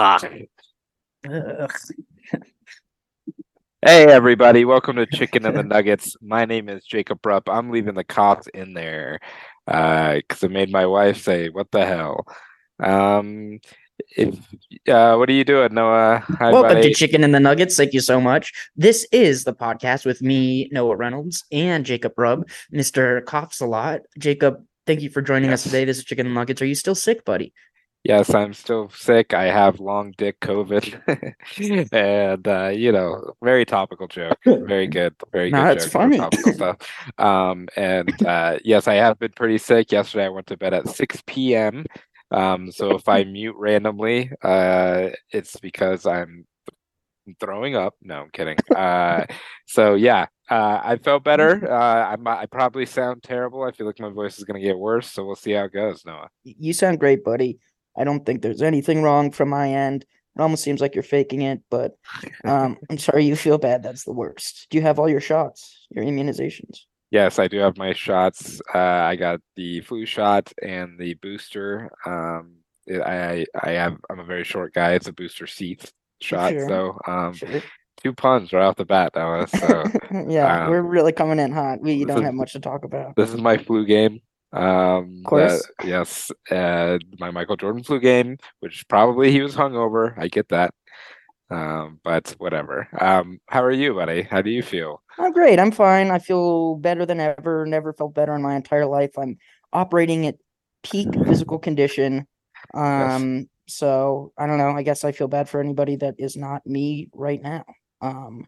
Ugh. Ugh. Hey everybody, welcome to Chicken and the Nuggets. My name is Jacob Rupp. I'm leaving the cops in there uh because it made my wife say, "What the hell?" Um, if uh, what are you doing, Noah? Hi, Welcome buddy. to Chicken and the Nuggets. Thank you so much. This is the podcast with me, Noah Reynolds, and Jacob Rupp, Mr. Coughs a lot. Jacob, thank you for joining us today. This is Chicken and the Nuggets. Are you still sick, buddy? Yes, I'm still sick. I have long dick COVID, and uh, you know, very topical joke. Very good, very No, good for funny. topical stuff. Um, and uh, yes, I have been pretty sick. Yesterday, I went to bed at 6 p.m. Um, so if I mute randomly, uh, it's because I'm throwing up. No, I'm kidding. Uh, so yeah, uh, I felt better. Uh, I I probably sound terrible. I feel like my voice is gonna get worse. So we'll see how it goes, Noah. You sound great, buddy. I don't think there's anything wrong from my end. It almost seems like you're faking it, but um, I'm sorry you feel bad. That's the worst. Do you have all your shots, your immunizations? Yes, I do have my shots. Uh, I got the flu shot and the booster. Um, it- I I have I'm a very short guy. It's a booster seat shot, Sure. so um, Sure. two puns right off the bat, Noah. So yeah, um, we're really coming in hot. We don't is- have much to talk about. this is my flu game. Um, Of course. that- yes, uh, my Michael Jordan flu game, which probably he was hungover. I get that. Um, but whatever. Um, how are you, buddy? How do you feel? I'm great. I'm fine. I feel better than ever. Never felt better in my entire life. I'm operating at peak physical condition. Um, so I don't know. I guess I feel bad for anybody that is not me right now. Um,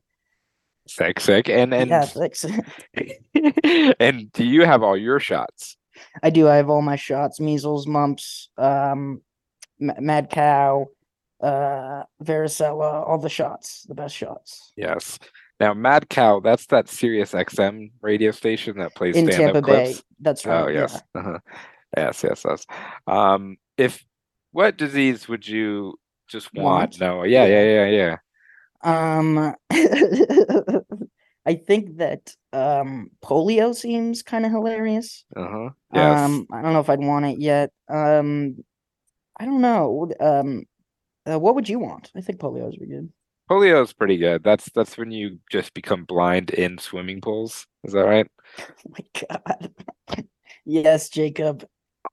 Sick, sick, and and yeah, thanks. and do you have all your shots? I do. I have all my shots: measles, mumps, um, mad cow, uh, varicella. All the shots, the best shots Yes. Now, Mad Cow, that's that Sirius XM radio station that plays in Tampa Bay. That's right. Oh, yeah. yes. Uh-huh. Yes, yes, yes. Um, if what disease would you just want? Want? No, yeah, yeah, yeah, yeah. Um, I think that um polio seems kind of hilarious. Uh-huh. Yes. Um, I don't know if I'd want it yet. Um, I don't know. Um, uh, what would you want? I think polio's be good. Polio is pretty good. That's that's when you just become blind in swimming pools. Is that right? Oh my God. Yes, Jacob.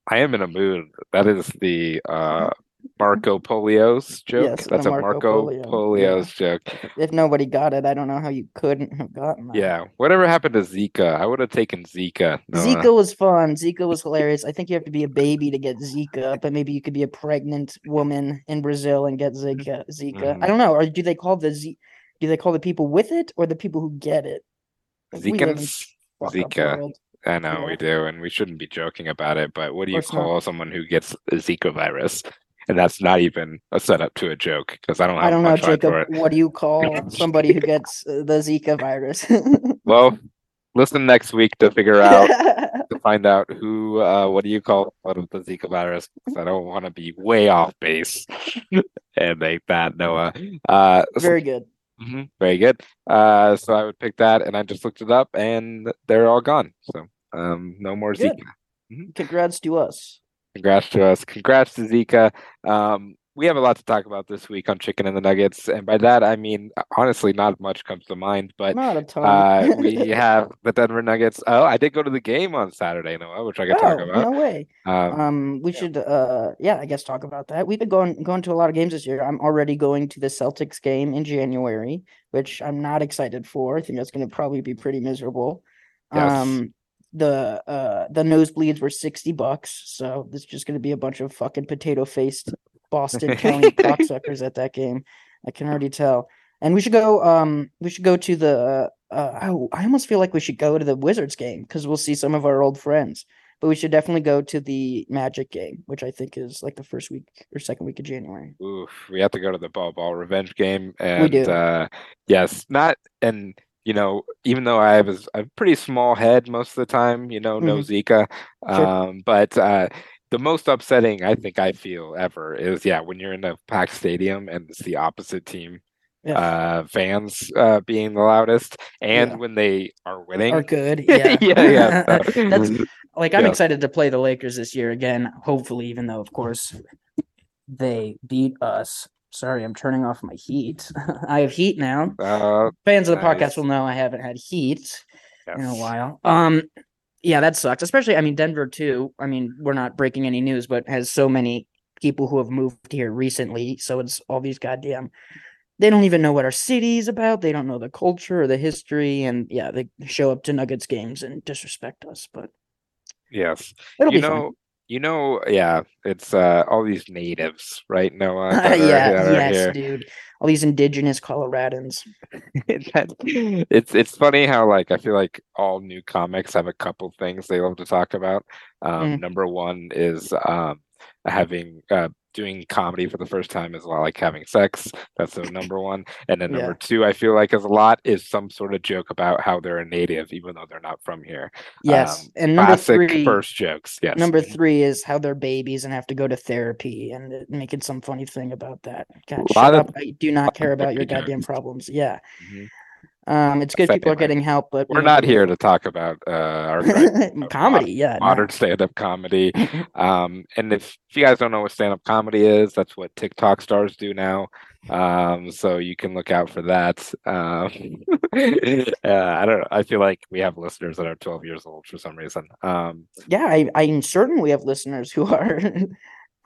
I am in a mood. That is the uh Marco Polio's joke. Yes, That's a Marco Marco Polio, yeah. Polio's joke. If nobody got it, I don't know how you couldn't have gotten that. Yeah. Whatever happened to Zika? I would have taken Zika. Zika was fun. Zika was hilarious. I think you have to be a baby to get Zika, but maybe you could be a pregnant woman in Brazil and get Zika. Zika. Mhm. I don't know. Or do they call the Z? Do they call the people with it or the people who get it? Zikans? Zika. I know we do, and we shouldn't be joking about it, but what do you not. call someone who gets Zika virus? And that's not even a setup to a joke because I don't have I don't know, Jacob. What do you call somebody who gets uh, the Zika virus? Well, listen next week to figure out to find out who uh what do you call the Zika virus? I don't want to be way off base and make that Noah. Uh Very good. mhm, very good. Uh so I would pick that and I just looked it up and they're all gone. So um no more Good. Zika. Congrats to us. Congrats to us. Congrats to Zika. Um, we have a lot to talk about this week on Chicken and the Nuggets, and by that I mean honestly, not much comes to mind. But Not a ton. uh, we have the Denver Nuggets. Oh, I did go to the game on Saturday, Noah, which I could talk Oh, about. no way. Um, Um, we should, uh, yeah, I guess talk about that. We've been going going to a lot of games this year. I'm already going to the Celtics game in January, which I'm not excited for. I think that's going to probably be pretty miserable. Yes. Um, the uh the nosebleeds were 60 bucks, so this is just going to be a bunch of fucking potato faced Boston County cocksuckers at that game. I can already tell. And we should go. Um, we should go to the. Uh, uh, oh, I almost feel like we should go to the Wizards game because we'll see some of our old friends. But we should definitely go to the Magic game, which I think is like the first week or second week of January. oof, we have to go to the ball ball revenge game, and do. uh, yes, not and you know, even though I have a, pretty small head most of the time, you know, no Zika, Mm-hmm. Sure. um, but uh, the most upsetting I think I feel ever is yeah when you're in a packed stadium and it's the opposite team Yeah. uh, fans uh, being the loudest, and Yeah. when they are winning. Are good. Yeah. yeah, yeah. so- That's like I'm Yeah. excited to play the Lakers this year again. Hopefully, even though of course they beat us. Sorry, I'm turning off my heat. I have heat now. Uh, Fans of the nice. podcast will know I haven't had heat in a while. Um, yeah, that sucks. Especially, I mean, Denver too. I mean, we're not breaking any news, but has so many people who have moved here recently. So it's all these goddamn. They don't even know what our city is about. They don't know the culture or the history, and yeah, they show up to Nuggets games and disrespect us. But Yes. it'll You be know, you know, yeah, it's uh all these natives, right, Noah? that yeah, yes, here. dude. All these indigenous Coloradans. It's it's funny how like I feel like all new comics have a couple things they love to talk about. Um, Mm. number one is um having uh doing comedy for the first time is a lot like having sex. That's the number one. And then number Yeah. two, I feel like is a lot is some sort of joke about how they're a native, even though they're not from here. Yes, Um, and number Classic three. jokes. Yes. Number three is how they're babies and have to go to therapy and making some funny thing about that. God, shut of- up. I do not care about your goddamn jokes. problems. Yeah. Mhm. Um, it's good people are getting help, but we We're not here to talk about uh our great comedy. Yeah. no. modern stand-up comedy. Um, and if, if you guys don't know what stand-up comedy is, that's what TikTok stars do now. Um, so you can look out for that. Um, uh, I don't know. I feel like we have listeners that are 12 years old for some reason. Um, yeah, I, I'm certain we have listeners who are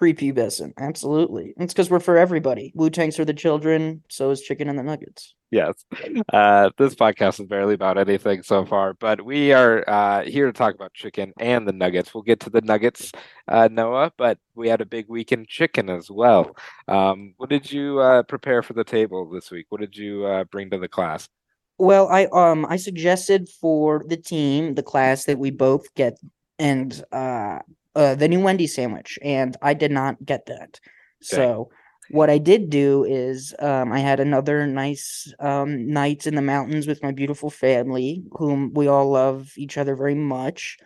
prepubescent. Absolutely. It's because we're for everybody. Wu Tang's for the children. So is Chicken and the Nuggets. yes. Uh, this podcast is barely about anything so far, but we are uh, here to talk about chicken and the nuggets. We'll get to the nuggets, uh, Noah, but we had a big week in chicken as well. Um, what did you uh, prepare for the table this week? What did you uh, bring to the class? Well, I um I suggested for the team, the class that we both get and uh uh the new Wendy's sandwich, and I did not get that. So what I did do is um I had another nice um night in the mountains with my beautiful family, whom we all love each other very much.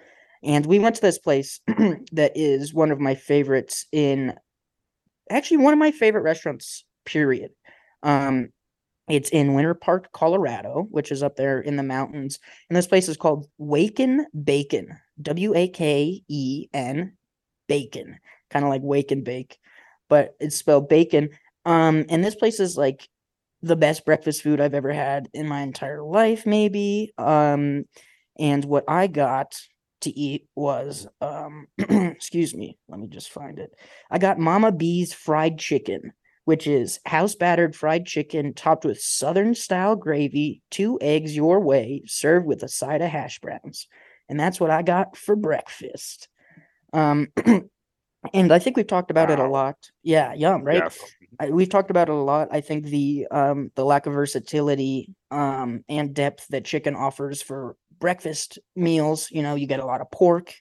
And we went to this place that is one of my favorites in actually one of my favorite restaurants, period. Um it's in Winter Park, Colorado, which is up there in the mountains. And this place is called Wake N' Bacon. W A K E N Bacon. Kind of like wake and bake, but it's spelled bacon. Um, and this place is like the best breakfast food I've ever had in my entire life, maybe. Um, and what I got to eat was um excuse me, let me just find it. I got Mama B's fried chicken which is house battered fried chicken topped with southern style gravy, two eggs your way, served with a side of hash browns. And that's what I got for breakfast. Um and I think we've talked about it a lot. Yeah, yum, right? Yes. I, we've talked about it a lot. I think the um the lack of versatility um and depth that chicken offers for breakfast meals, you know, you get a lot of pork,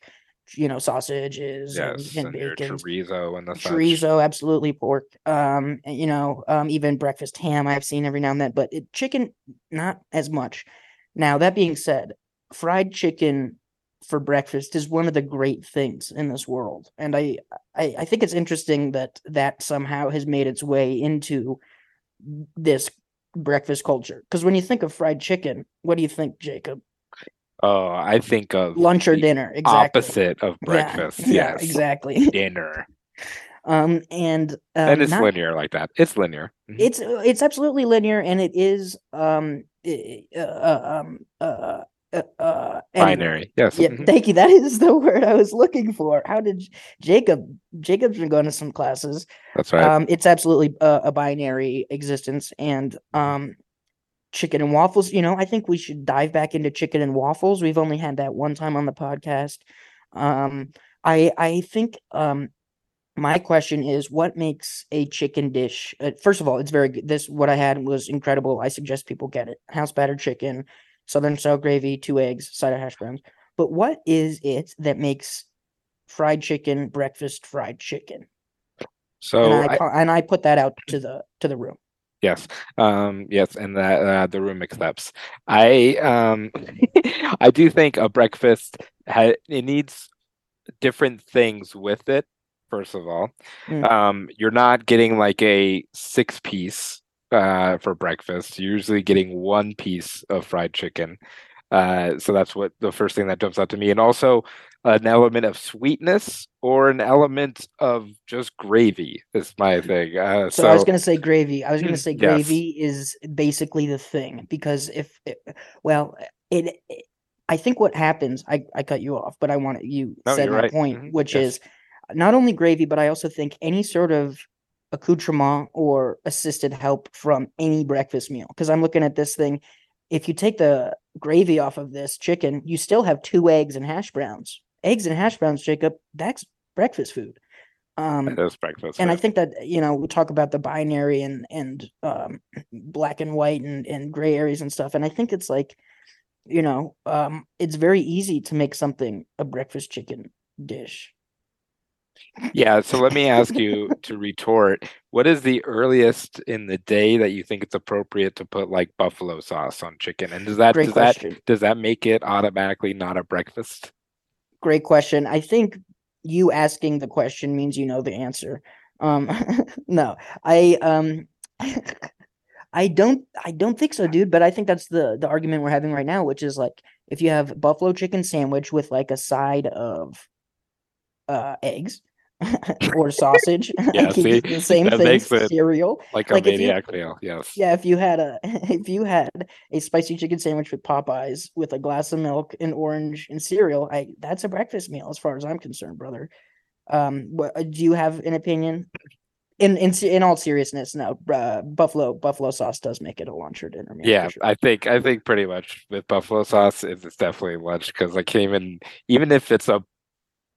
you know, sausages Yes, and, and and bacon chorizo and the such. chorizo absolutely pork um and, you know um even breakfast ham i've seen every now and then but it, chicken not as much now that being said fried chicken for breakfast is one of the great things in this world and i i, I think it's interesting that that somehow has made its way into this breakfast culture because when you think of fried chicken what do you think jacob Oh, I think of lunch or dinner exactly opposite of breakfast. yeah, yes, exactly dinner, um and um, and it's not- linear like that. It's linear. Mhm. it's it's absolutely linear and it is um uh, uh, um uh, uh, uh anyway. binary. Yes. yeah mhm. thank you that is the word i was looking for how did jacob jacob's been going to some classes That's right. um it's absolutely a, a binary existence and um chicken and waffles you know i think we should dive back into chicken and waffles we've only had that one time on the podcast um i i think um my question is what makes a chicken dish uh, first of all it's very good this what i had was incredible i suggest people get it house battered chicken southern style gravy two eggs side of hash browns but what is it that makes fried chicken breakfast fried chicken so and I, I- and I put that out to the to the room Yes. Um, yes, and that uh, the room accepts. I um I do think a breakfast ha it needs different things with it, first of all. Mm. Um, you're not getting like a six piece uh for breakfast. Usually getting one piece of fried chicken. Uh, so that's what the first thing that jumps out to me. And also, an element of sweetness or an element of just gravy. Is my thing. Uh, So, so, I was gonna say gravy. I was gonna Mm, say yes. gravy is basically the thing because if it, well, it, it- I think what happens. I I cut you off, but I want you No, said my right. point, Mhm, which yes. is not only gravy, but I also think any sort of accoutrement or assisted help from any breakfast meal. Because I'm looking at this thing. If you take the gravy off of this chicken, you still have two eggs and hash browns. Eggs and hash browns, Jacob. That's breakfast food. Um, is breakfast. and I think that you know we talk about the binary and and um, black and white and and gray areas and stuff, and I think it's like, you know, um, it's very easy to make something a breakfast chicken dish. Yeah, so let me ask you to retort. What is the earliest in the day that you think it's appropriate to put like buffalo sauce on chicken? And does that Great does that does that make it automatically not a breakfast? Great question. I think you asking the question means you know the answer. Um, no, I um. I don't I don't think so, dude, but I think that's the the argument we're having right now, which is like if you have buffalo chicken sandwich with like a side of uh eggs or sausage, Yeah, see, the same that thing, makes it- cereal. Like a Like, you- maniac meal, yes. Yeah, if you had a if you had a spicy chicken sandwich with Popeyes with a glass of milk and orange and cereal, I that's a breakfast meal as far as I'm concerned, brother. Um, what, uh, do you have an opinion? In in in all seriousness, no. Uh, buffalo buffalo sauce does make it a lunch or dinner meal. Yeah, sure. I think I think pretty much with buffalo sauce, it's, it's definitely lunch because I can't even even if it's a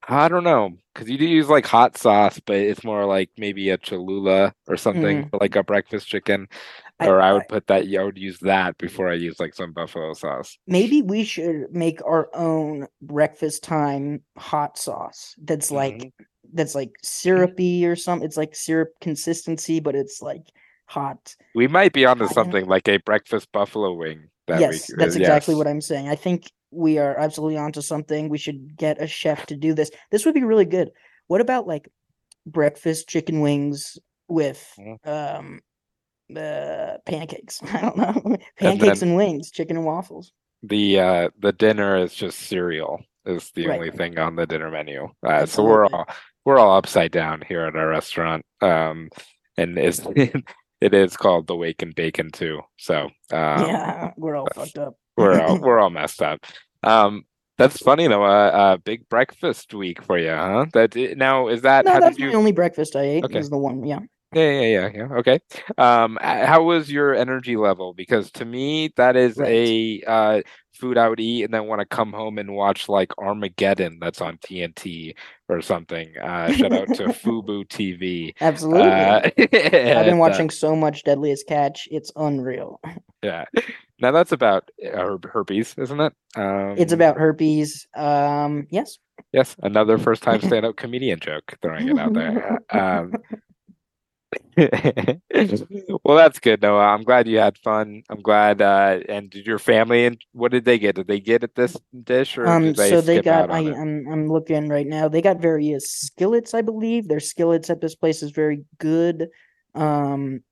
I don't know because you do use like hot sauce, but it's more like maybe a Cholula or something like a breakfast chicken, I- or I would put that. I would use that before I use like some buffalo sauce. Maybe we should make our own breakfast time hot sauce that's like Mhm. that's like syrupy or something. It's like syrup consistency, but it's like hot. We might be onto something like a breakfast buffalo wing. That yes, we, that's exactly yes. what I'm saying. I think we are absolutely onto something. We should get a chef to do this. This would be really good. What about like breakfast chicken wings with Mhm. um uh pancakes? I don't know. Pancakes then- and wings, chicken and waffles. The uh the dinner is just cereal is the Right. only thing on the dinner menu. Uh, so we're all we're all upside down here at our restaurant. Um and it's it is called the Wake and Bacon too. So um yeah, we're all fucked up. We're all we're all messed up. Um that's funny though. Uh, uh big breakfast week for you, huh? That now is that No, that's you my only breakfast I ate. Okay. Is the one, yeah. Yeah, yeah, yeah, yeah. Okay. Um, how was your energy level? Because to me, that is a uh food I would eat and then want to come home and watch like Armageddon that's on TNT or something. Uh, shout out to Fubo TV. Absolutely. Uh, I've been uh, watching so much Deadliest Catch. It's unreal. yeah. Now that's about uh, her- herpes, isn't it? Um, It's about herpes. Um, yes. yes, another first time stand-up comedian joke throwing it out there. Um, well, that's good, Noah. I'm glad you had fun. I'm glad. Uh, and did your family and what did they get? Did they get at this dish or Um, they so they got. I, it? I'm I'm looking right now. They got various skillets, I believe. Their skillets at this place is very good. Um,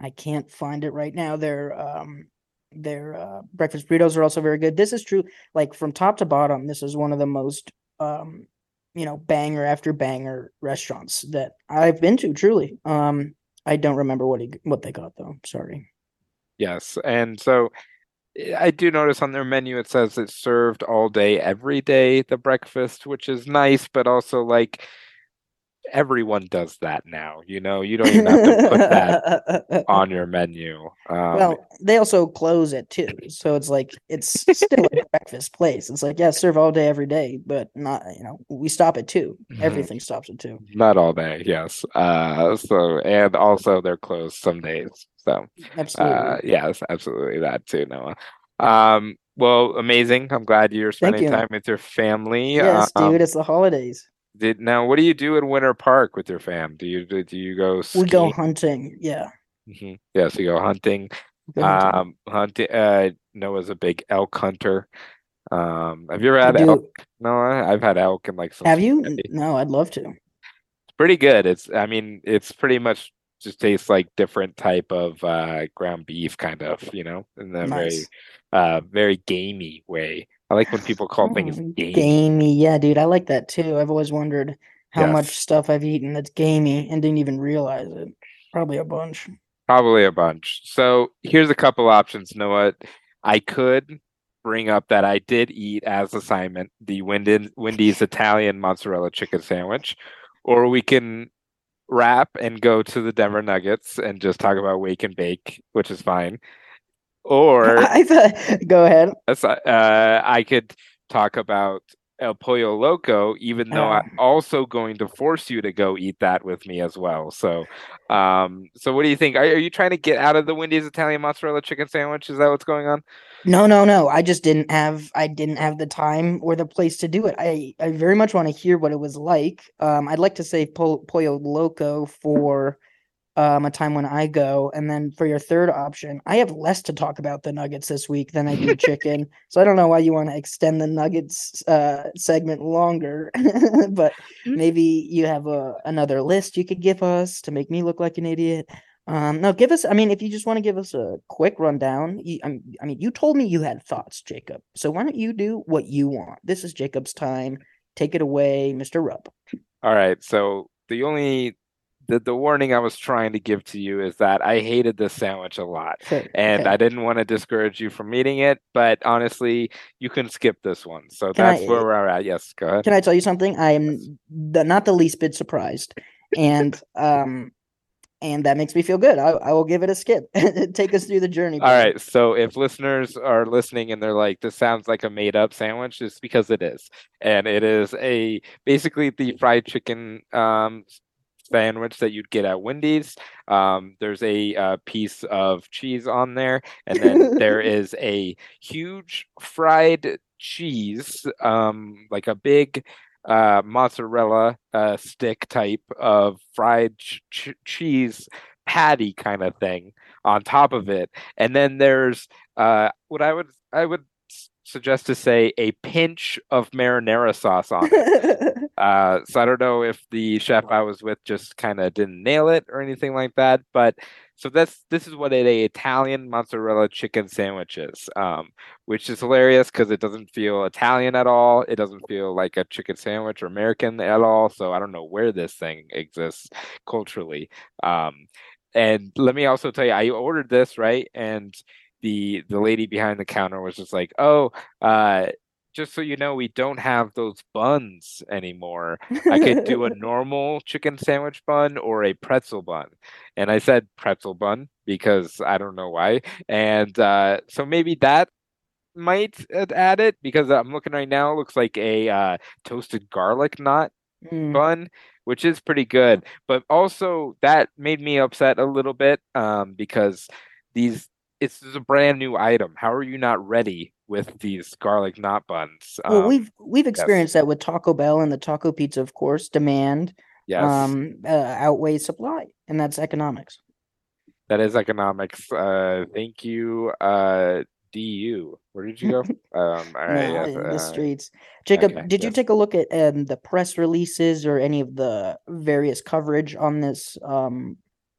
I can't find it right now. Their um, their uh, breakfast burritos are also very good. This is true. Like from top to bottom, this is one of the most um, you know, banger after banger restaurants that I've been to. Truly. Um, I don't remember what he what they got though. Sorry. Yes, and so eh, I do notice on their menu it says it's served all day, every day, the breakfast, which is nice, but also like everyone does that now. You know, you don't even have to put that on your menu. Um, Well, they also close at two, so it's like it's still a breakfast place. It's like yeah, serve all day every day, but not you know we stop at 2 Mhm. Everything stops at two. not all day, yes. Uh, so and also they're closed some days. So Absolutely. uh, yes, absolutely that too, Noah. Um, well, amazing. I'm glad you're spending you. time with your family. yes, Um, dude. It's the holidays. Did now? What do you do in Winter Park with your fam? Do you do you go We go hunting. Yeah. Mhm. Yes, you go hunting. we go hunting. Um, hunting. Uh, Noah's a big elk hunter. Um, have you ever had do- elk? No, I've had elk and like some. Have you? No, I'd love to. It's pretty good. It's. I mean, it's pretty much just tastes like different type of uh ground beef, kind of. You know, in a very uh very gamey way. I like when people call things Oh, gamey. gamey. Yeah, dude, I like that too. I've always wondered how much stuff I've eaten that's gamey and didn't even realize it. Probably a bunch. Probably a bunch. So here's a couple options, Know what? I could bring up that I did eat as assignment the Wendy's Italian mozzarella chicken sandwich, or we can wrap and go to the Denver Nuggets and just talk about wake and bake, which is fine. Or I thought, go ahead. Uh, I could talk about El Pollo Loco, even though I'm also going to force you to go eat that with me as well. So, um, so what do you think? Are, are you trying to get out of the Wendy's Italian mozzarella chicken sandwich? Is that what's going on? No, no, no. I just didn't have I didn't have the time or the place to do it. I I very much want to hear what it was like. Um, I'd like to save Pol- Pollo Loco for um a time when I go, and then for your third option, I have less to talk about the Nuggets this week than I do chicken. so I don't know why you want to extend the Nuggets uh segment longer, but maybe you have a another list you could give us to make me look like an idiot. Um, no, give us. I mean, if you just want to give us a quick rundown, you, I, mean, you told me you had thoughts, Jacob. So why don't you do what you want? This is Jacob's time. Take it away, Mr. Rupp. All right. So the only the, the warning I was trying to give to you is that I hated this sandwich a lot. Fair. And okay. I didn't want to discourage you from eating it, but honestly, you can skip this one. So Can I- that's where we're at. Yes, go ahead. Can I tell you something? I am the, not the least bit surprised, and um, and that makes me feel good. I, I will give it a skip. Take us through the journey. All buddy. right. So if listeners are listening and they're like, this sounds like a made up sandwich, it's because it is. And it is a basically the fried chicken um sandwich that you'd get at Wendy's. Um, there's a uh, piece of cheese on there, and then there is a huge fried cheese, um, like a big uh mozzarella uh stick type of fried ch- ch- cheese patty kind of thing on top of it and then there's uh what i would i would suggest to say a pinch of marinara sauce on it uh so i don't know if the chef i was with just kind of didn't nail it or anything like that but so that's this is what a italian mozzarella chicken sandwich is um which is hilarious because it doesn't feel italian at all it doesn't feel like a chicken sandwich or american at all so i don't know where this thing exists culturally um and let me also tell you, I ordered this, right? And the the lady behind the counter was just like, "Oh, uh, just so you know, we don't have those buns anymore. I could do a normal chicken sandwich bun or a pretzel bun." And I said pretzel bun because I don't know why. And uh, so maybe that might add it because I'm looking right now, it looks like a uh, toasted garlic knot Mm. bun, which is pretty good. But also that made me upset a little bit um, because these it's a brand new item. How are you not ready with these garlic knot buns? Well, Um, we've we've experienced that with Taco Bell and the taco pizza, of course. Demand yes, um uh, outweighs supply, and that's economics. that is economics. Uh, thank you, uh, DU. Where did you go? Um, all right, Nah, yes, in the uh, streets. Jacob, okay, did you take a look at um the press releases or any of the various coverage on this um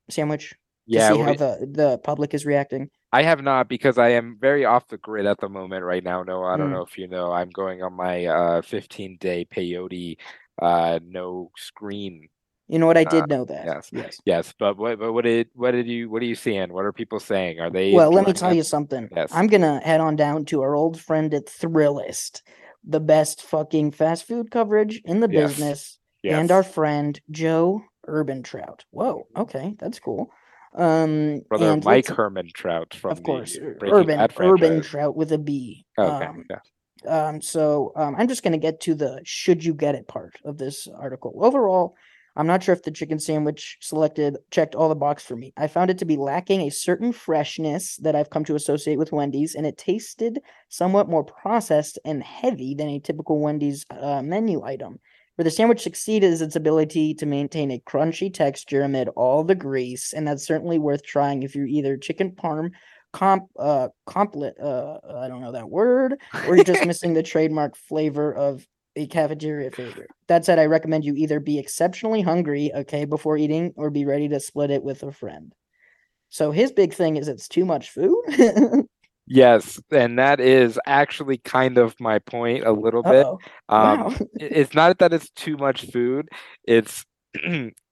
sandwich to yeah. see how the the public is reacting? I have not because I am very off the grid at the moment right now. No, I don't Mm. know if you know. I'm going on my uh 15 day peyote uh no screen. You know what? I Uh, did know that. yes. Yes. Yes, but what but what did what did you what are you seeing? What are people saying? Are they Well, let me tell it? you something. Yes. I'm gonna head on down to our old friend at Thrillist, the best fucking fast food coverage in the Yes. business, Yes. and our friend Joe Urban Trout. Whoa, okay, that's cool. Um, brother Mike Herman Trout from of course, the Urban Urban. Trout with a B. Okay. Um, yeah. um, so um, I'm just going to get to the should you get it part of this article. Overall, I'm not sure if the chicken sandwich selected checked all the box for me. I found it to be lacking a certain freshness that I've come to associate with Wendy's, and it tasted somewhat more processed and heavy than a typical Wendy's uh, menu item. Where the sandwich succeeded is its ability to maintain a crunchy texture amid all the grease, and that's certainly worth trying if you're either chicken parm comp uh complet uh I don't know that word or you're just missing the trademark flavor of a cafeteria favorite. That said, I recommend you either be exceptionally hungry, okay, before eating, or be ready to split it with a friend. So his big thing is it's too much food. Yes, and that is actually kind of my point a little bit. Uh-oh. Um, Wow. it's not that it's too much food. It's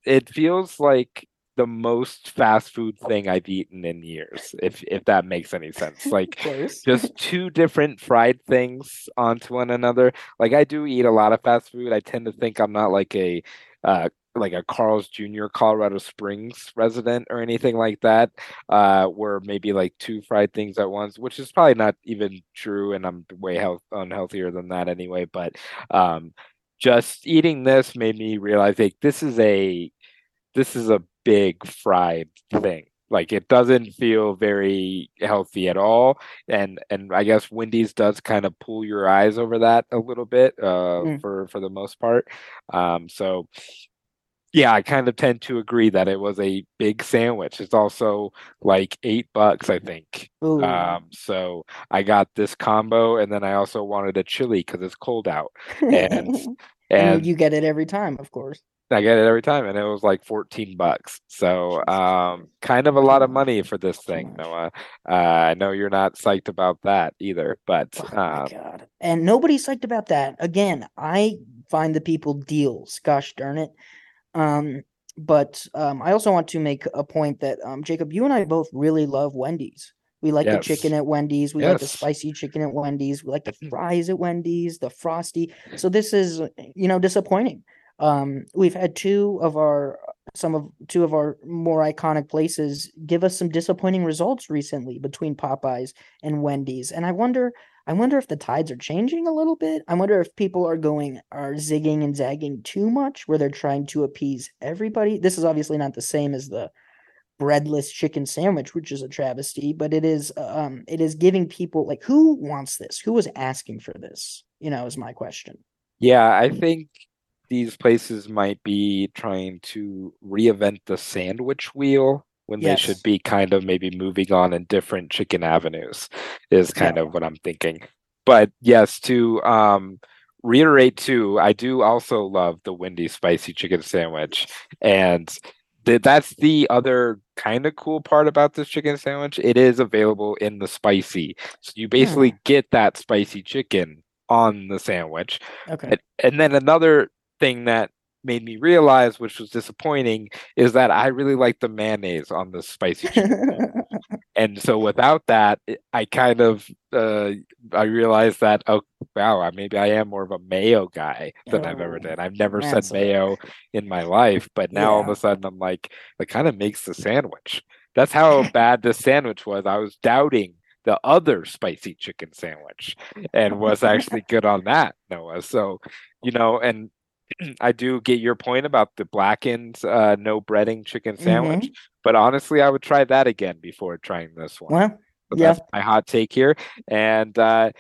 it feels like the most fast food thing I've eaten in years, if if that makes any sense. Like just two different fried things onto one another. Like I do eat a lot of fast food. I tend to think I'm not like a uh like a Carl's Jr. Colorado Springs resident or anything like that, uh, where maybe like two fried things at once, which is probably not even true, and I'm way health unhealthier than that anyway. But um, just eating this made me realize like this is a this is a big fried thing. Like it doesn't feel very healthy at all, and and I guess Wendy's does kind of pull your eyes over that a little bit, uh, Mm. for for the most part. Um, so yeah, I kind of tend to agree that it was a big sandwich. It's also like eight bucks, I think. Ooh. Um, so I got this combo, and then I also wanted a chili because it's cold out, and and you get it every time, of course. I get it every time, and it was like 14 bucks. So, um, kind of a lot of money for this thing. Noah. Uh, I know you're not psyched about that either, but Oh my um, God. And nobody's psyched about that. Again, I find the people deals. Gosh darn it. Um, but um, I also want to make a point that um, Jacob, you and I both really love Wendy's. We like the chicken at Wendy's. We like the spicy chicken at Wendy's. We like the fries at Wendy's, the frosty. So this is, you know, disappointing. Um, we've had two of our some of two of our more iconic places give us some disappointing results recently between Popeyes and Wendy's. And I wonder I wonder if the tides are changing a little bit. I wonder if people are going are zigging and zagging too much where they're trying to appease everybody. This is obviously not the same as the breadless chicken sandwich, which is a travesty, but it is um it is giving people like who wants this? Who is asking for this? You know, is my question. yeah, I think these places might be trying to reinvent the sandwich wheel when they should be kind of maybe moving on in different chicken avenues, is kind Yeah. of what I'm thinking. But yes, to um, reiterate too, I do also love the windy spicy chicken sandwich, and th- that's the other kind of cool part about this chicken sandwich. It is available in the spicy, so you basically get that spicy chicken on the sandwich. Okay. And, and then another thing that made me realize, which was disappointing, is that I really like the mayonnaise on the spicy chicken. and so without that, I kind of uh, I realized that oh wow, maybe I am more of a mayo guy than I've ever been. I've never said mayo in my life, but now all of a sudden I'm like, that kind of makes the sandwich. That's how bad the sandwich was. I was doubting the other spicy chicken sandwich and was actually good on that, Noah. So, you know, and I do get your point about the blackened, uh, no breading chicken sandwich, but honestly, I would try that again before trying this one. Well, So yeah. that's my hot take here. And uh,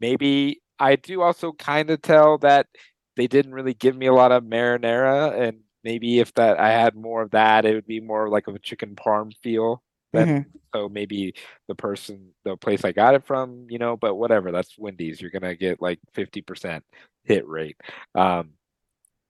maybe I do also kind of tell that they didn't really give me a lot of marinara, and maybe if that I had more of that, it would be more like of a chicken parm feel. That Mhm. so maybe the person, the place I got it from, you know, but whatever. That's Wendy's. You're gonna get like 50% hit rate. Um,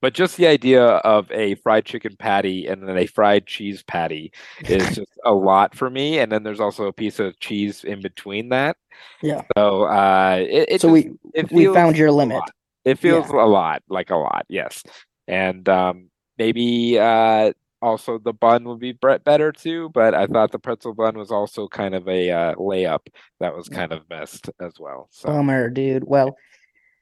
but just the idea of a fried chicken patty and then a fried cheese patty is just a lot for me. And then there's also a piece of cheese in between that. Yeah. So uh, it, it So just- we it we found your limit. lot. It feels a lot, like a lot, yes. And um, maybe uh, also the bun would be better too. But I thought the pretzel bun was also kind of a uh, layup that was kind of missed as well. So Bummer, dude. Well,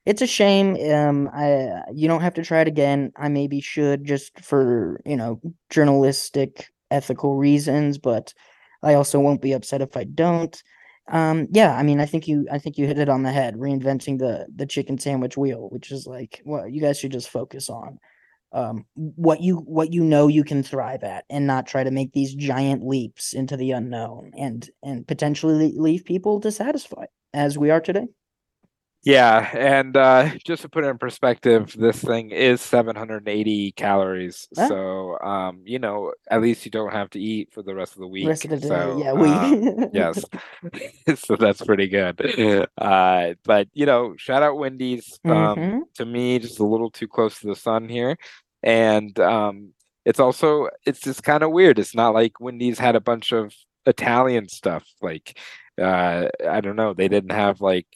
it's a shame. Um, I you don't have to try it again. I maybe should just for, you know, journalistic, ethical reasons, but I also won't be upset if I don't. Um, yeah, I mean, I think you I think you hit it on the head, reinventing the the chicken sandwich wheel, which is like, well, you guys should just focus on um what you what you know you can thrive at and not try to make these giant leaps into the unknown and and potentially leave people dissatisfied as we are today. Yeah, and uh, just to put it in perspective, this thing is 780 calories. Ah. So, um, you know, at least you don't have to eat for the rest of the week. rest of the day. So, yeah, we um, yes, so that's pretty good. Uh, but you know, shout out Wendy's. Um, Mhm. to me, just a little too close to the sun here, and um, it's also it's just kind of weird. It's not like Wendy's had a bunch of Italian stuff like uh, I don't know, they didn't have like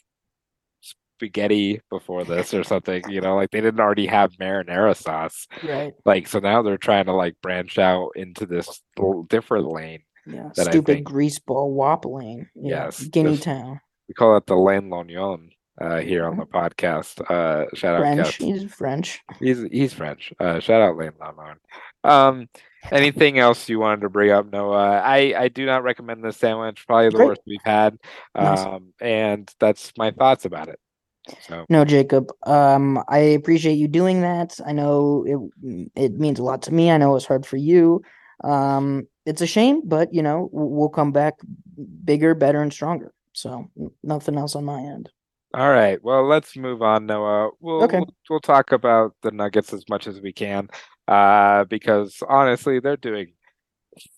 spaghetti before this or something, you know, like they didn't already have marinara sauce. Right. Like so now they're trying to like branch out into this different lane. Yeah. Stupid think- greaseball woppling. Yeah. Yes, Guinea this- Town. We call it the Lane Lognon uh here on the podcast. Uh shout out French. He's French. He's he's French. Uh shout out Lane Lognon. Um anything else you wanted to bring up, Noah? I I do not recommend this sandwich, probably the Great. worst we've had. Nice. Um and that's my thoughts about it. So No, Jacob. Um, I appreciate you doing that. I know it it means a lot to me. I know it's hard for you. Um, it's a shame, but you know we'll come back bigger, better, and stronger. So nothing else on my end. All right. Well, let's move on, Noah. We'll Okay. we'll, we'll talk about the Nuggets as much as we can, uh, because honestly, they're doing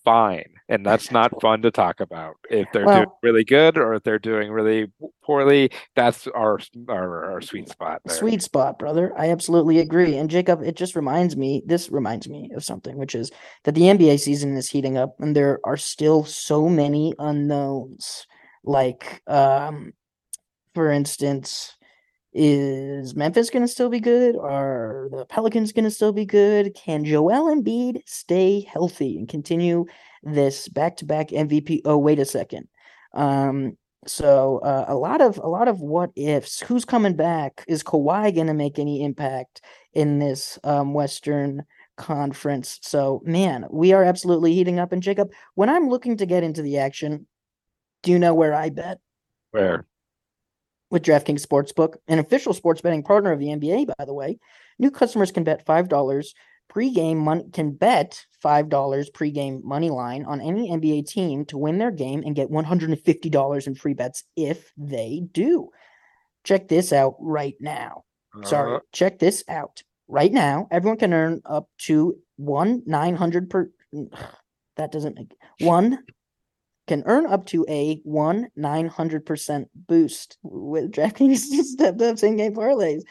fine, and that's not fun to talk about. If they're doing really good or if they're doing really poorly, that's our our, our sweet spot. There. Sweet spot, brother. I absolutely agree. And Jacob, it just reminds me, this reminds me of something, which is that the NBA season is heating up and there are still so many unknowns. Like, um, for instance, is Memphis going to still be good? Are the Pelicans going to still be good? Can Joel Embiid stay healthy and continue this back-to-back MVP? Oh, wait a second. Um, so uh, a lot of a lot of what ifs. Who's coming back? Is Kawhi going to make any impact in this um, Western Conference? So man, we are absolutely heating up. And Jacob, when I'm looking to get into the action, do you know where I bet? Where? with DraftKings Sportsbook, an official sports betting partner of the NBA, by the way. New customers can bet $5 pregame money can bet $5 pregame money line on any NBA team to win their game and get $150 in free bets if they do. Check this out right now. Sorry, Uh, check this out. Right now, everyone can earn up to one nine hundred per. That doesn't make one can earn up to a one nine hundred percent boost with DraftKings stepped up same game parlays.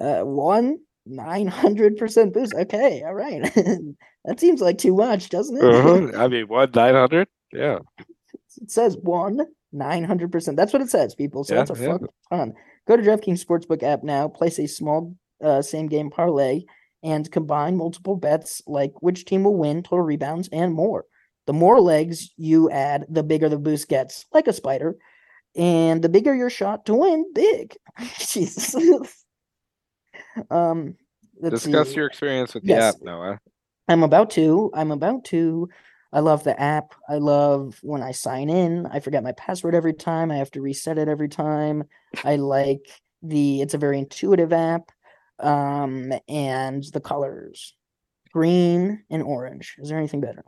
Uh, one nine hundred percent boost. Okay, all right. that seems like too much, doesn't it? uh-huh. I mean, one nine hundred. Yeah. It says one nine hundred percent. That's what it says, people. So Yeah, that's a yeah. fuck ton. Go to DraftKings Sportsbook app now. Place a small uh, same game parlay and combine multiple bets like which team will win, total rebounds, and more. The more legs you add, the bigger the boost gets, like a spider, and the bigger your shot to win big. Jesus. Um, let's Discuss see. your experience with the Yes. app, Noah. I'm about to. I'm about to. I love the app. I love when I sign in. I forget my password every time. I have to reset it every time. I like the it's a very intuitive app. Um and the colors green and orange. Is there anything better?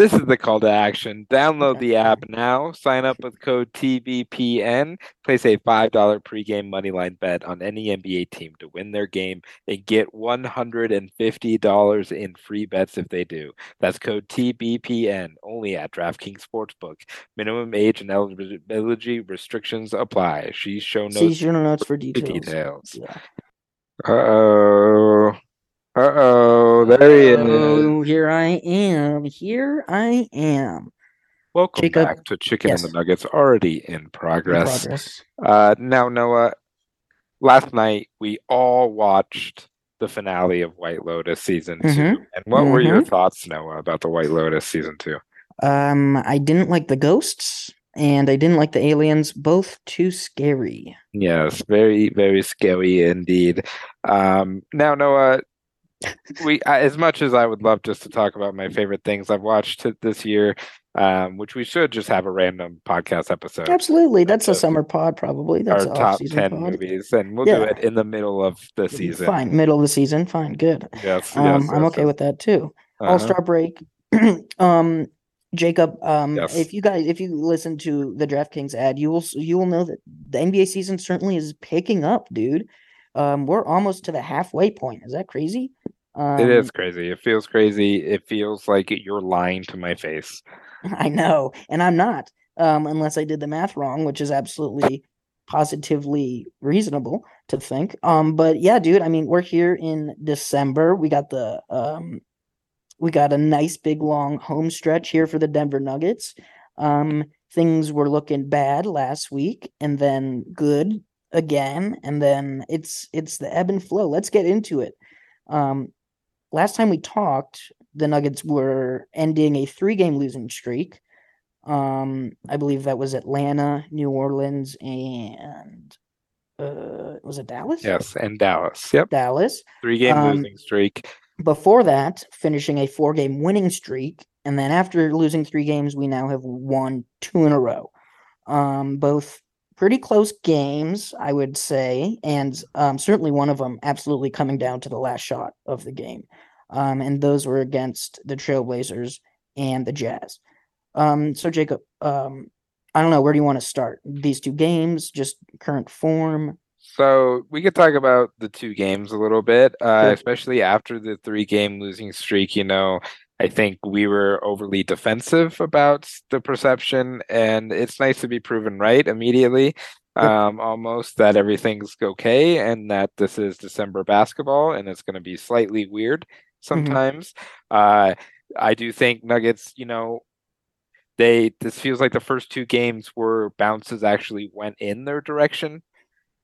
This is the call to action. Download the app now. Sign up with code TBPN. Place a $5 pregame moneyline bet on any NBA team to win their game and get $150 in free bets if they do. That's code TBPN only at DraftKings Sportsbook. Minimum age and eligibility restrictions apply. See show See notes show notes for for details. details. Yeah. Uh oh. Uh oh. There he is. Oh, here I am. Here I am. Welcome Jacob, back to Chicken yes. and the Nuggets, already in In progress. progress. Uh, now, Noah, last night we all watched the finale of White Lotus season Mhm. two. And what were your Mhm. thoughts, Noah, about the White Lotus season two? Um, I didn't like the ghosts and I didn't like the aliens. Both too scary. Yes, very, very scary indeed. Um, now, Noah, we as much as I would love just to talk about my favorite things I've watched this year, um, which we should just have a random podcast episode. Absolutely, that's a a- summer pod. Probably that's Our top ten pod. movies, and we'll do it in the middle of the season. Fine, middle of the season. Fine, good. Yes, Um, yes, I'm okay with that too. Uh-huh. All Star break. um, Jacob, um, Yes. if you guys, if you listen to the DraftKings ad, you will you will know that the NBA season certainly is picking up, dude. Um, we're almost to the halfway point. Is that crazy? Um, It is crazy. It feels crazy. It feels like you're lying to my face. I know, and I'm not, um, unless I did the math wrong, which is absolutely positively reasonable to think. Um, but yeah, dude, I mean, we're here in December. We got the um, we got a nice big long home stretch here for the Denver Nuggets. Um, things were looking bad last week, and then good again, and then it's it's the ebb and flow. Let's get into it. Um, last time we talked, the Nuggets were ending a three-game losing streak. Um, I believe that was Atlanta, New Orleans, and uh, was it Dallas? Yes, and Dallas. Yep. Dallas. Three game Um, losing streak. Before that, finishing a four game winning streak. And then after losing three games, we now have won two in a row. Um, both pretty close games, I would say. And um, certainly one of them absolutely coming down to the last shot of the game. Um, and those were against the Trailblazers and the Jazz. Um, so, Jacob, um, I don't know. Where do you want to start? These two games, just current form. So we could talk about the two games a little bit, uh, Sure. especially after the three game losing streak. You know, I think we were overly defensive about the perception, and it's nice to be proven right immediately. Um, almost that everything's okay, and that this is December basketball, and it's going to be slightly weird sometimes. Uh, I do think Nuggets, you know, they this feels like the first two games where bounces actually went in their direction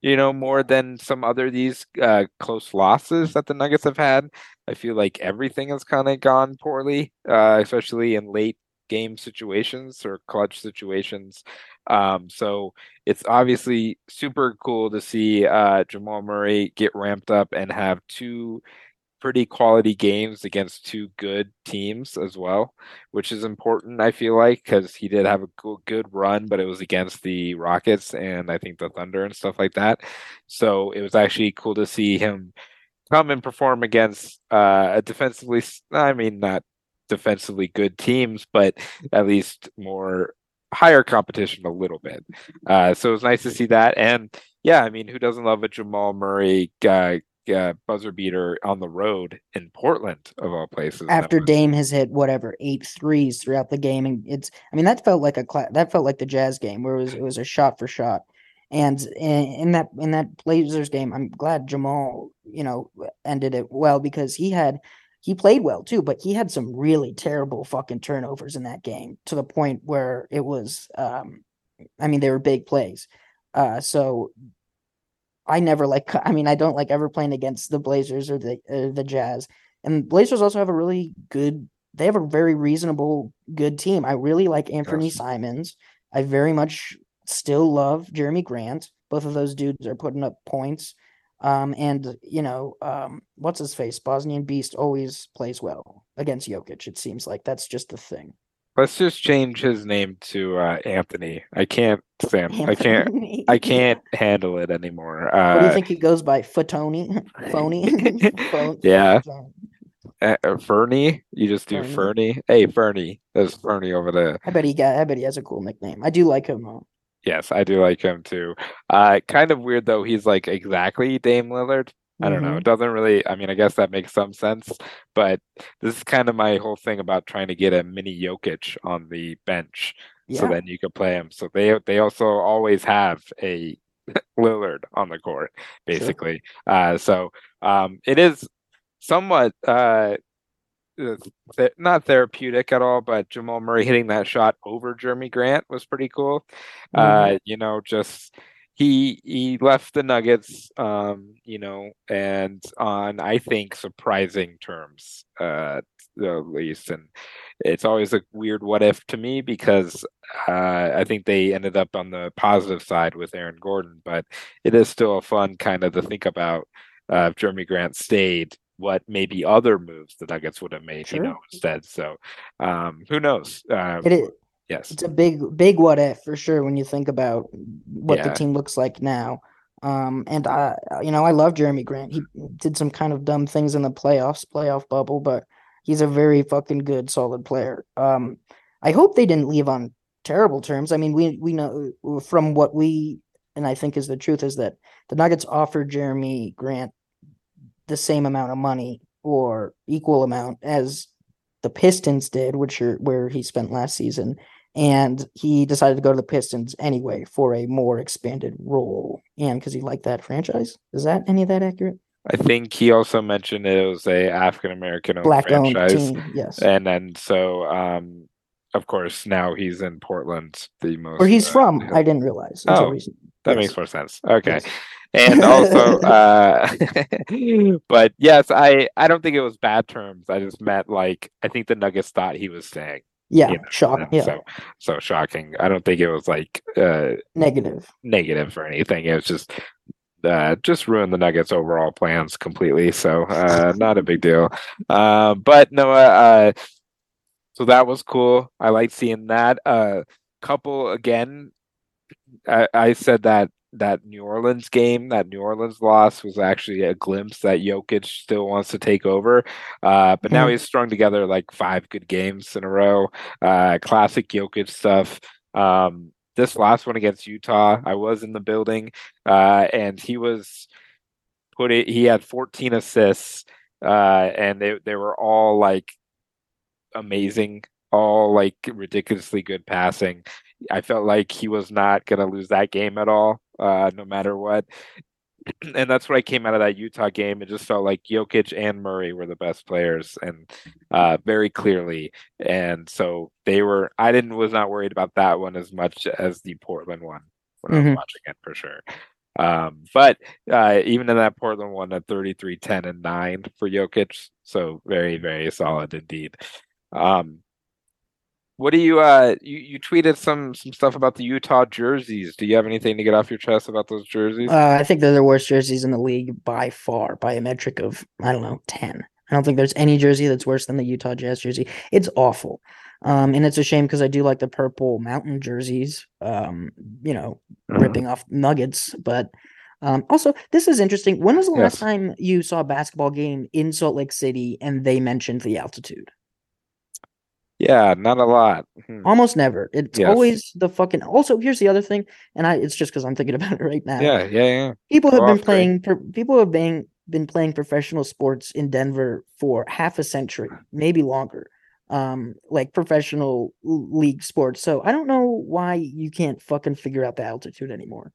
you know, more than some other these uh, close losses that the Nuggets have had. I feel like everything has kind of gone poorly, uh, especially in late game situations or clutch situations. Um, so it's obviously super cool to see uh, Jamal Murray get ramped up and have two pretty quality games against two good teams as well, which is important, I feel like, because he did have a good, run, but it was against the Rockets and I think the Thunder and stuff like that. So it was actually cool to see him come and perform against uh, a defensively, I mean, not defensively good teams, but at least more higher competition a little bit. Uh, so it was nice to see that. And yeah, I mean, who doesn't love a Jamal Murray uh, uh, buzzer beater on the road in Portland of all places? After was- Dame has hit whatever eight threes throughout the game, and it's I mean that felt like a cla- that felt like the Jazz game where it was it was a shot for shot, and in, in that in that Blazers game, I'm glad Jamal you know ended it well because he had he played well too, but he had some really terrible fucking turnovers in that game to the point where it was um I mean they were big plays, uh so. I never like. I mean, I don't like ever playing against the Blazers or the uh, the Jazz. And Blazers also have a really good. They have a very reasonable, good team. I really like Anthony Yes. Simons. I very much still love Jerami Grant. Both of those dudes are putting up points. Um, and you know, um, what's his face? Bosnian Beast always plays well against Jokic. It seems like that's just the thing. Let's just change his name to uh, Anthony. I can't stand. I can't. I can't handle it anymore. What do you Uh, think he goes by? Fatoni? Phony? Phone- Yeah. phone. uh, uh, Fernie. You just do Fernie. Fernie. Hey, Fernie. There's Fernie over there. I bet he got. I bet he has a cool nickname. I do like him though. Yes, I do like him too. Uh, kind of weird though. He's like exactly Dame Lillard. I don't know. Mhm. It doesn't really. I mean, I guess that makes some sense. But this is kind of my whole thing about trying to get a mini Jokic on the bench, so then you could play him. So they they also always have a Lillard on the court, basically. Uh, so um, it is somewhat uh, th- not therapeutic at all, but Jamal Murray hitting that shot over Jerami Grant was pretty cool. Mhm. Uh, you know, just he he left the Nuggets, um, you know, and on I think surprising terms, uh, at least, and it's always a weird what if to me because uh, I think they ended up on the positive side with Aaron Gordon, but it is still a fun kind of to think about uh, if Jerami Grant stayed, what maybe other moves the Nuggets would have made, you know, instead. So um, who knows? Um, It is. Yes. It's a big, big what if for sure when you think about what the team looks like now. Um, and I, you know, I love Jerami Grant. He did some kind of dumb things in the playoffs, playoff bubble, but he's a very fucking good, solid player. Um, I hope they didn't leave on terrible terms. I mean, we we know from what we and I think is the truth is that the Nuggets offered Jerami Grant the same amount of money or equal amount as the Pistons did, which are where he spent last season and he decided to go to the Pistons anyway for a more expanded role, and because he liked that franchise. Is that any of that accurate? I think he also mentioned it was a African American owned Black owned franchise. team, yes. And then so um of course, now he's in Portland, the most. Where he's uh, from, I didn't realize. until Oh, That Yes. makes more sense. Okay. Yes. And also, uh, but yes, I I don't think it was bad terms. I just meant like I think the Nuggets thought he was staying. Yeah, you know, shock. and Yeah, So so shocking. I don't think it was like uh negative. negative or anything. It was just uh just ruined the Nuggets overall plans completely. So uh not a big deal. Uh, but no uh, uh so that was cool. I like seeing that. Uh couple again I, I said that that New Orleans game, that New Orleans loss was actually a glimpse that Jokic still wants to take over. Uh, but now Mhm. he's strung together like five good games in a row. Uh, classic Jokic stuff. Um, this last one against Utah, I was in the building, uh, and he was put it. He had 14 assists, uh, and they they were all like amazing, all like ridiculously good passing. I felt like he was not going to lose that game at all, uh, no matter what. And that's what I came out of that Utah game. It just felt like Jokic and Murray were the best players, and uh, very clearly. And so they were. I didn't was not worried about that one as much as the Portland one when I was Mhm. watching it for sure. Um, but uh, even in that Portland one, at 33, 10, and 9 for Jokic. So very, very solid indeed. Um, what do you uh you, you tweeted some some stuff about the Utah jerseys. Do you have anything to get off your chest about those jerseys? Uh, I think they're the worst jerseys in the league by far, by a metric of I don't know ten. I don't think there's any jersey that's worse than the Utah Jazz jersey. It's awful, um, and it's a shame because I do like the purple mountain jerseys. Um, you know, Mhm. ripping off Nuggets, but um, also this is interesting. When was the last Yes. time you saw a basketball game in Salt Lake City and they mentioned the altitude? Yeah, not a lot. Hmm. Almost never. It's Yes. always the fucking. Also, here's the other thing, and I. It's just because I'm thinking about it right now. Yeah, yeah, yeah. people have been playing people have been been playing professional sports in Denver for half a century, maybe longer. Um, like professional league sports. So I don't know why you can't fucking figure out the altitude anymore.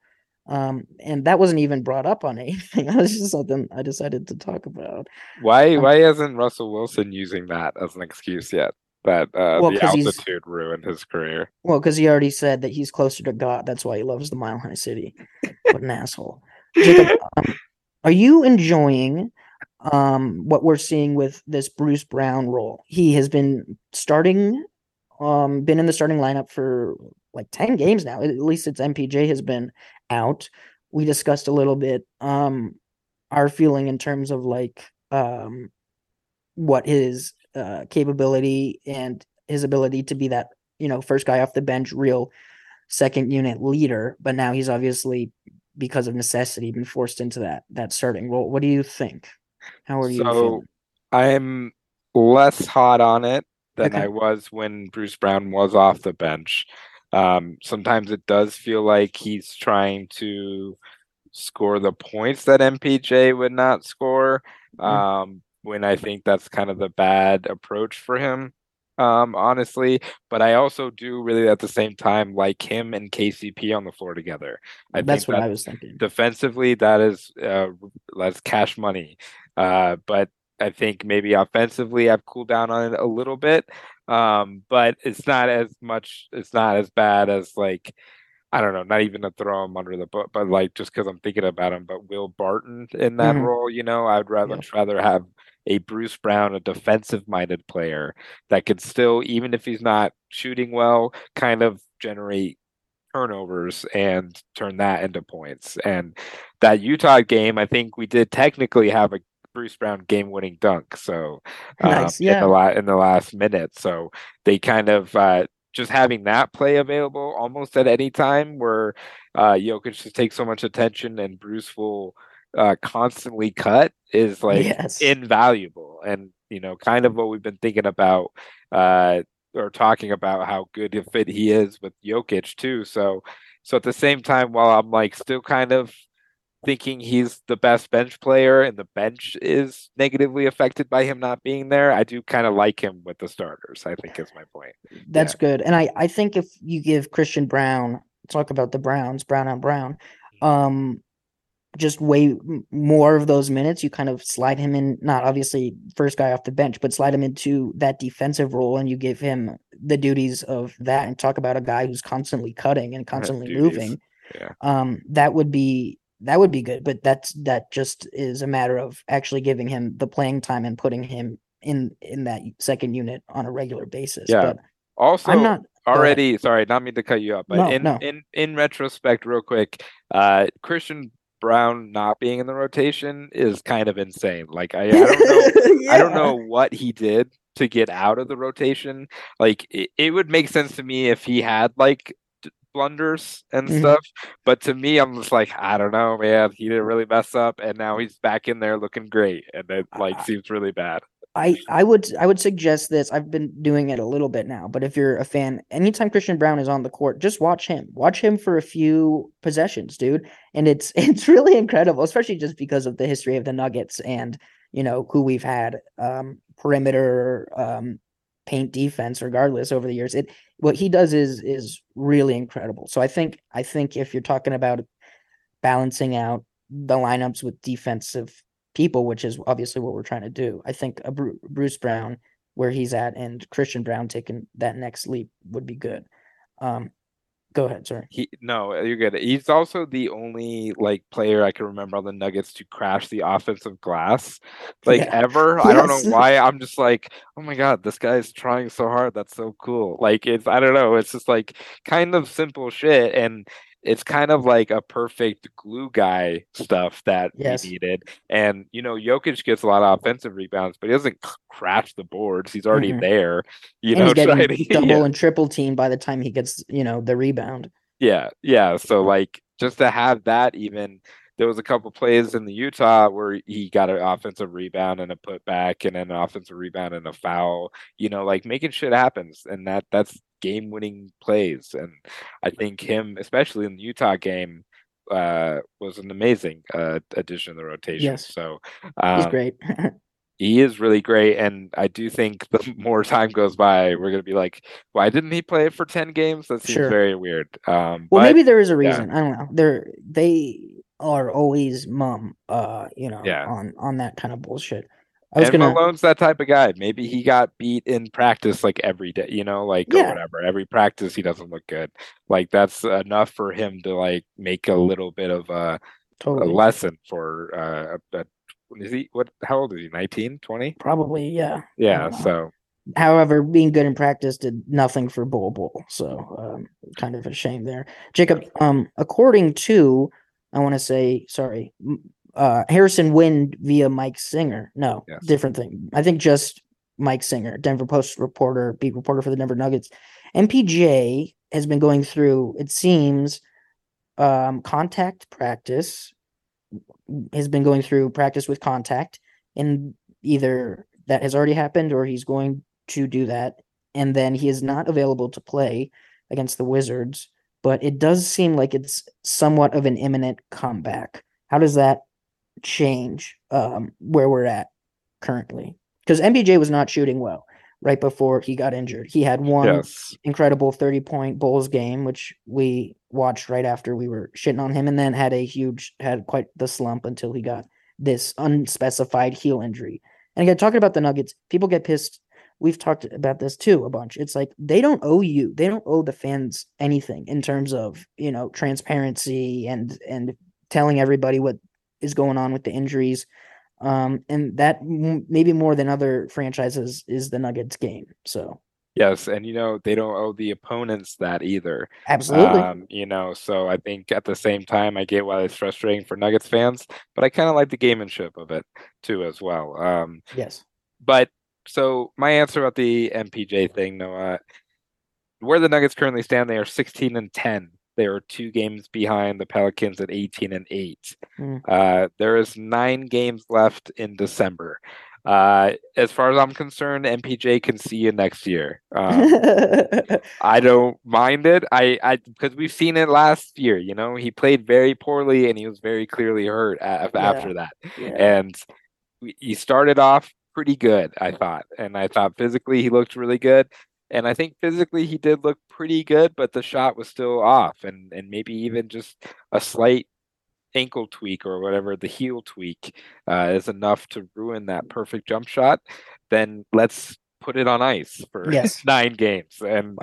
Um, and that wasn't even brought up on anything. That was just something I decided to talk about. Why Um, why isn't Russell Wilson using that as an excuse yet? That uh, Well, the altitude ruined his career. Well, because he already said that he's closer to God. That's why he loves the Mile High City. What an asshole. Jacob, um, are you enjoying um, what we're seeing with this Bruce Brown role? He has been starting, um, been in the starting lineup for like 10 games now. At least its MPJ has been out. We discussed a little bit um, our feeling in terms of like um, what his uh, capability and his ability to be that you know first guy off the bench, real second unit leader. But now he's obviously because of necessity been forced into that that starting role. What do you think? How are you So feeling? I'm less hot on it than Okay. I was when Bruce Brown was off the bench. Um, sometimes it does feel like he's trying to score the points that MPJ would not score. Mhm. Um, when I think that's kind of the bad approach for him, um, honestly. But I also do really at the same time like him and KCP on the floor together. I That's think what that I was thinking. defensively that is uh that's cash money uh but i think maybe offensively i've cooled down on it a little bit um but it's not as much it's not as bad as like i don't know not even to throw him under the book but like just because i'm thinking about him but will barton in that Mhm. role you know i'd rather Yeah. much rather have a bruce brown a defensive minded player that could still even if he's not shooting well kind of generate turnovers and turn that into points. And that Utah game, I think we did technically have a Bruce Brown game-winning dunk. So um, Nice, in yeah. the la- in the last minute, so they kind of uh, just having that play available almost at any time, where uh, Jokic just takes so much attention and Bruce will uh, constantly cut, is like yes. invaluable and you know kind of what we've been thinking about uh or talking about how good a fit he is with Jokic too so so at the same time while I'm like still kind of thinking he's the best bench player and the bench is negatively affected by him not being there I do kind of like him with the starters I think is my point That's good. And I, I think if you give Christian Braun, talk about the Browns, Brown on Brown, Mm-hmm. um, just way more of those minutes, you kind of slide him in, not obviously first guy off the bench, but slide him into that defensive role and you give him the duties of that and talk about a guy who's constantly cutting and constantly moving. Yeah. Um, that would be that would be good, but that's that just is a matter of actually giving him the playing time and putting him in in that second unit on a regular basis. Yeah. But Also, I'm not already sorry, not mean to cut you off, but No, in no. in in retrospect, real quick, uh, Christian Braun not being in the rotation is kind of insane. Like I, I don't know. I don't know what he did to get out of the rotation. Like it, it would make sense to me if he had like blunders and Mhm. stuff, but to me, I'm just like, I don't know, man. He didn't really mess up, and now he's back in there looking great, and it like I- seems really bad. I I would I would suggest this. I've been doing it a little bit now, but if you're a fan, anytime Christian Braun is on the court, just watch him. Watch him for a few possessions, dude. And it's it's really incredible, especially just because of the history of the Nuggets and you know who we've had um perimeter um paint defense regardless over the years. It what he does is is really incredible. So I think I think if you're talking about balancing out the lineups with defensive people, which is obviously what we're trying to do. I think a Bruce Brown, where he's at, and Christian Braun taking that next leap would be good. Um, go ahead, sorry. He no, you're good. He's also the only like player I can remember on the Nuggets to crash the offensive glass, like Yeah. ever. I don't know why. I'm just like, oh my god, this guy's trying so hard. That's so cool. Like it's I don't know. It's just like kind of simple shit, and it's kind of like a perfect glue guy stuff that Yes. we needed. And you know, Jokic gets a lot of offensive rebounds, but he doesn't crash the boards. He's already Mhm. there. You and know, getting trying to- double yeah. and triple team by the time he gets, you know, the rebound. Yeah, yeah. So like just to have that even there was a couple plays in the Utah where he got an offensive rebound and a putback and then an offensive rebound and a foul, you know, like making shit happens and that that's game winning plays. And I think him, especially in the Utah game, uh was an amazing uh addition to the rotation. Yes. So He's um, great. he is really great, and I do think the more time goes by, we're gonna be like, why didn't he play for ten games? That seems Sure. very weird. Um, well, but maybe there is a yeah. reason. I don't know. They're they are always mum, uh, you know, Yeah. on on that kind of bullshit. I was and gonna Malone's that type of guy. Maybe he got beat in practice like every day, you know, like or whatever. Every practice he doesn't look good. Like that's enough for him to like make a little bit of a, a lesson for uh a, a, is he what how old is he 19 20 probably yeah. yeah so However, being good in practice did nothing for Bol Bol, so um, kind of a shame there. Jacob, um, according to, I want to say, sorry, uh, Harrison Wind via Mike Singer. No, Yes. different thing. I think just Mike Singer, Denver Post reporter, beat reporter for the Denver Nuggets. MPJ has been going through, it seems, um, contact practice. Has been going through practice with contact, and either that has already happened or he's going to do that. And then he is not available to play against the Wizards, but it does seem like it's somewhat of an imminent comeback. How does that change um, where we're at currently? Because MPJ was not shooting well right before he got injured. He had one yes incredible 30 point Bulls game, which we watched right after we were shitting on him, and then had a huge, had quite the slump until he got this unspecified heel injury. And again, talking about the Nuggets, people get pissed. We've talked about this too a bunch. It's like they don't owe you, they don't owe the fans anything in terms of you know transparency and and telling everybody what is going on with the injuries. Um, and that m- maybe more than other franchises is the Nuggets game. So yes and you know they don't owe the opponents that either absolutely. Um, you know, so I think at the same time, I get why it's frustrating for Nuggets fans, but I kind of like the gamemanship of it too, as well. Um, yes. but so my answer about the MPJ thing, Noah, where the Nuggets currently stand, they are 16 and 10. They are two games behind the Pelicans at 18 and 8. Mm. Uh, there is nine games left in December. Uh, as far as I'm concerned, MPJ can see you next year. Um, I don't mind it. I, I because we've seen it last year. You know, he played very poorly and he was very clearly hurt after that. yeah. And he started off pretty good, I thought, and I thought physically he looked really good. And I think physically he did look pretty good, but the shot was still off, and and maybe even just a slight ankle tweak or whatever the heel tweak uh, is enough to ruin that perfect jump shot, then let's put it on ice for Yes. nine games. And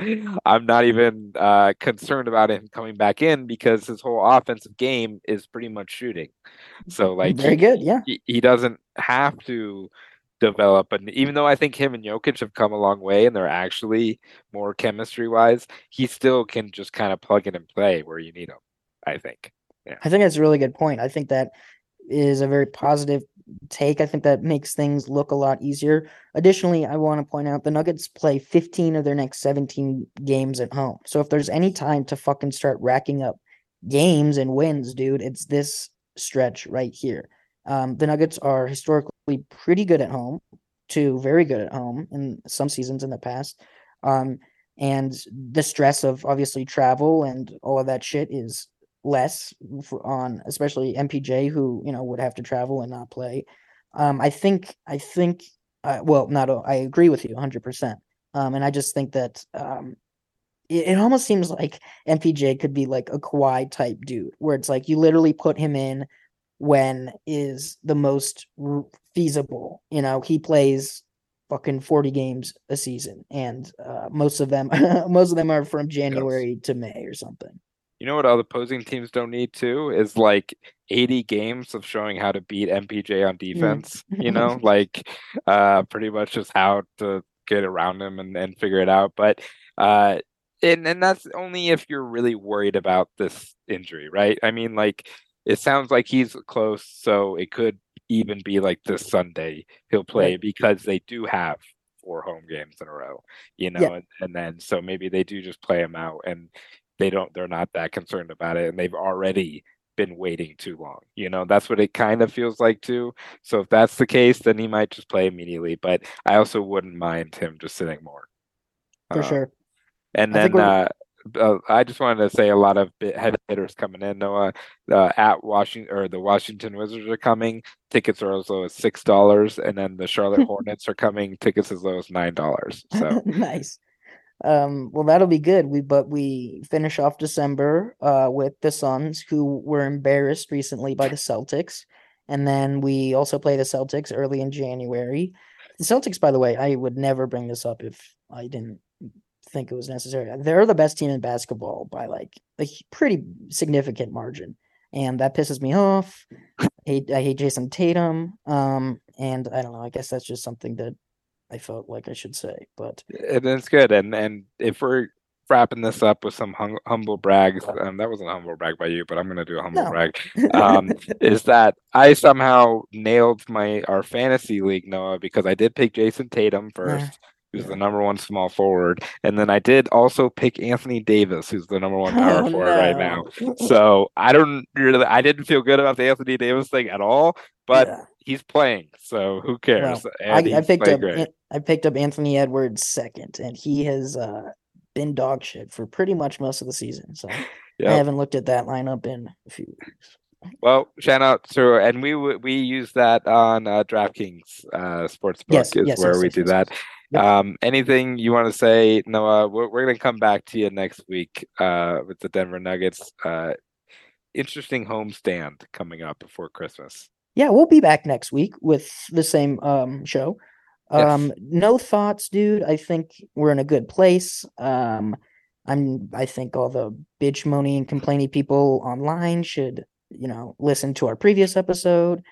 I'm not even uh, concerned about him coming back in because his whole offensive game is pretty much shooting. So like Very good. Yeah. he, he doesn't have to develop and even though I think him and Jokic have come a long way and they're actually more chemistry wise, he still can just kind of plug in and play where you need him, I think. I think that's a really good point. I think that is a very positive take. I think that makes things look a lot easier. Additionally, I want to point out the Nuggets play 15 of their next 17 games at home. So if there's any time to fucking start racking up games and wins, dude, it's this stretch right here. Um, the Nuggets are historically pretty good at home, to very good at home in some seasons in the past. Um, and the stress of obviously travel and all of that shit is less for, on especially MPJ who you know would have to travel and not play. Um, I think I think uh, well not I agree with you 100. percent Um, and I just think that um, it, it almost seems like MPJ could be like a Kawhi type dude where it's like you literally put him in when is the most feasible. You know he plays fucking 40 games a season and uh, most of them most of them are from January to May or something. You know what all the opposing teams don't need to is like 80 games of showing how to beat MPJ on defense, you know, like uh pretty much just how to get around him and, and figure it out. But uh and and that's only if you're really worried about this injury, right? I mean like it sounds like he's close, so it could even be like this Sunday he'll play because they do have four home games in a row, you know, Yeah. and, and then so maybe they do just play him out and they don't they're not that concerned about it and they've already been waiting too long you know that's what it kind of feels like too so if that's the case then he might just play immediately but i also wouldn't mind him just sitting more For Uh, sure. and I then uh uh, I just wanted to say a lot of bit- head hitters coming in. Noah, uh, at Washington or the Washington Wizards are coming. Tickets are as low as six dollars, and then the Charlotte Hornets are coming. Tickets as low as nine dollars. So nice. Um, well, that'll be good. We but we finish off December uh with the Suns, who were embarrassed recently by the Celtics, and then we also play the Celtics early in January. The Celtics, by the way, I would never bring this up if I didn't think it was necessary. They're the best team in basketball by like a pretty significant margin, and that pisses me off. I hate, I hate Jayson Tatum. Um, and I don't know. I guess that's just something that I felt like I should say, but. and it's good. And and if we're wrapping this up with some hum- humble brags, um, that wasn't a humble brag by you, but I'm gonna do a humble No. brag. Um, is that I somehow nailed my our fantasy league, Noah, because I did pick Jayson Tatum first. Who's the number one small forward, and then I did also pick Anthony Davis, who's the number one power Oh, forward right now. So I don't really, I didn't feel good about the Anthony Davis thing at all, but Yeah. he's playing, so who cares? I, I picked up great. I picked up Anthony Edwards second, and he has uh, been dog shit for pretty much most of the season. So I haven't looked at that lineup in a few weeks. Well, shout out to and we we use that on uh, DraftKings uh, Sportsbook Yes, is yes, where yes, we do that. Yes. Um, anything you want to say, Noah? We're, we're gonna come back to you next week uh, with the Denver Nuggets. Uh, interesting home stand coming up before Christmas. Yeah, we'll be back next week with the same um show. Yes. Um, no thoughts, dude. I think we're in a good place. Um, I'm. I think all the bitch moaning and complaining people online should, you know, listen to our previous episode.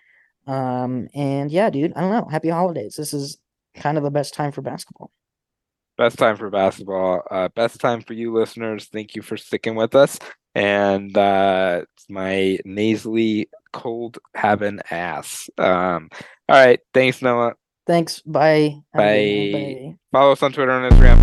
Um, and yeah, dude. I don't know. Happy holidays. This is kind of the best time for basketball. Best time for basketball. Uh, best time for you listeners. Thank you for sticking with us. And uh, my nasally cold having ass. Um, all right. Thanks, Noah. Thanks. Bye. Have a good night. Bye. Bye. Follow us on Twitter and Instagram.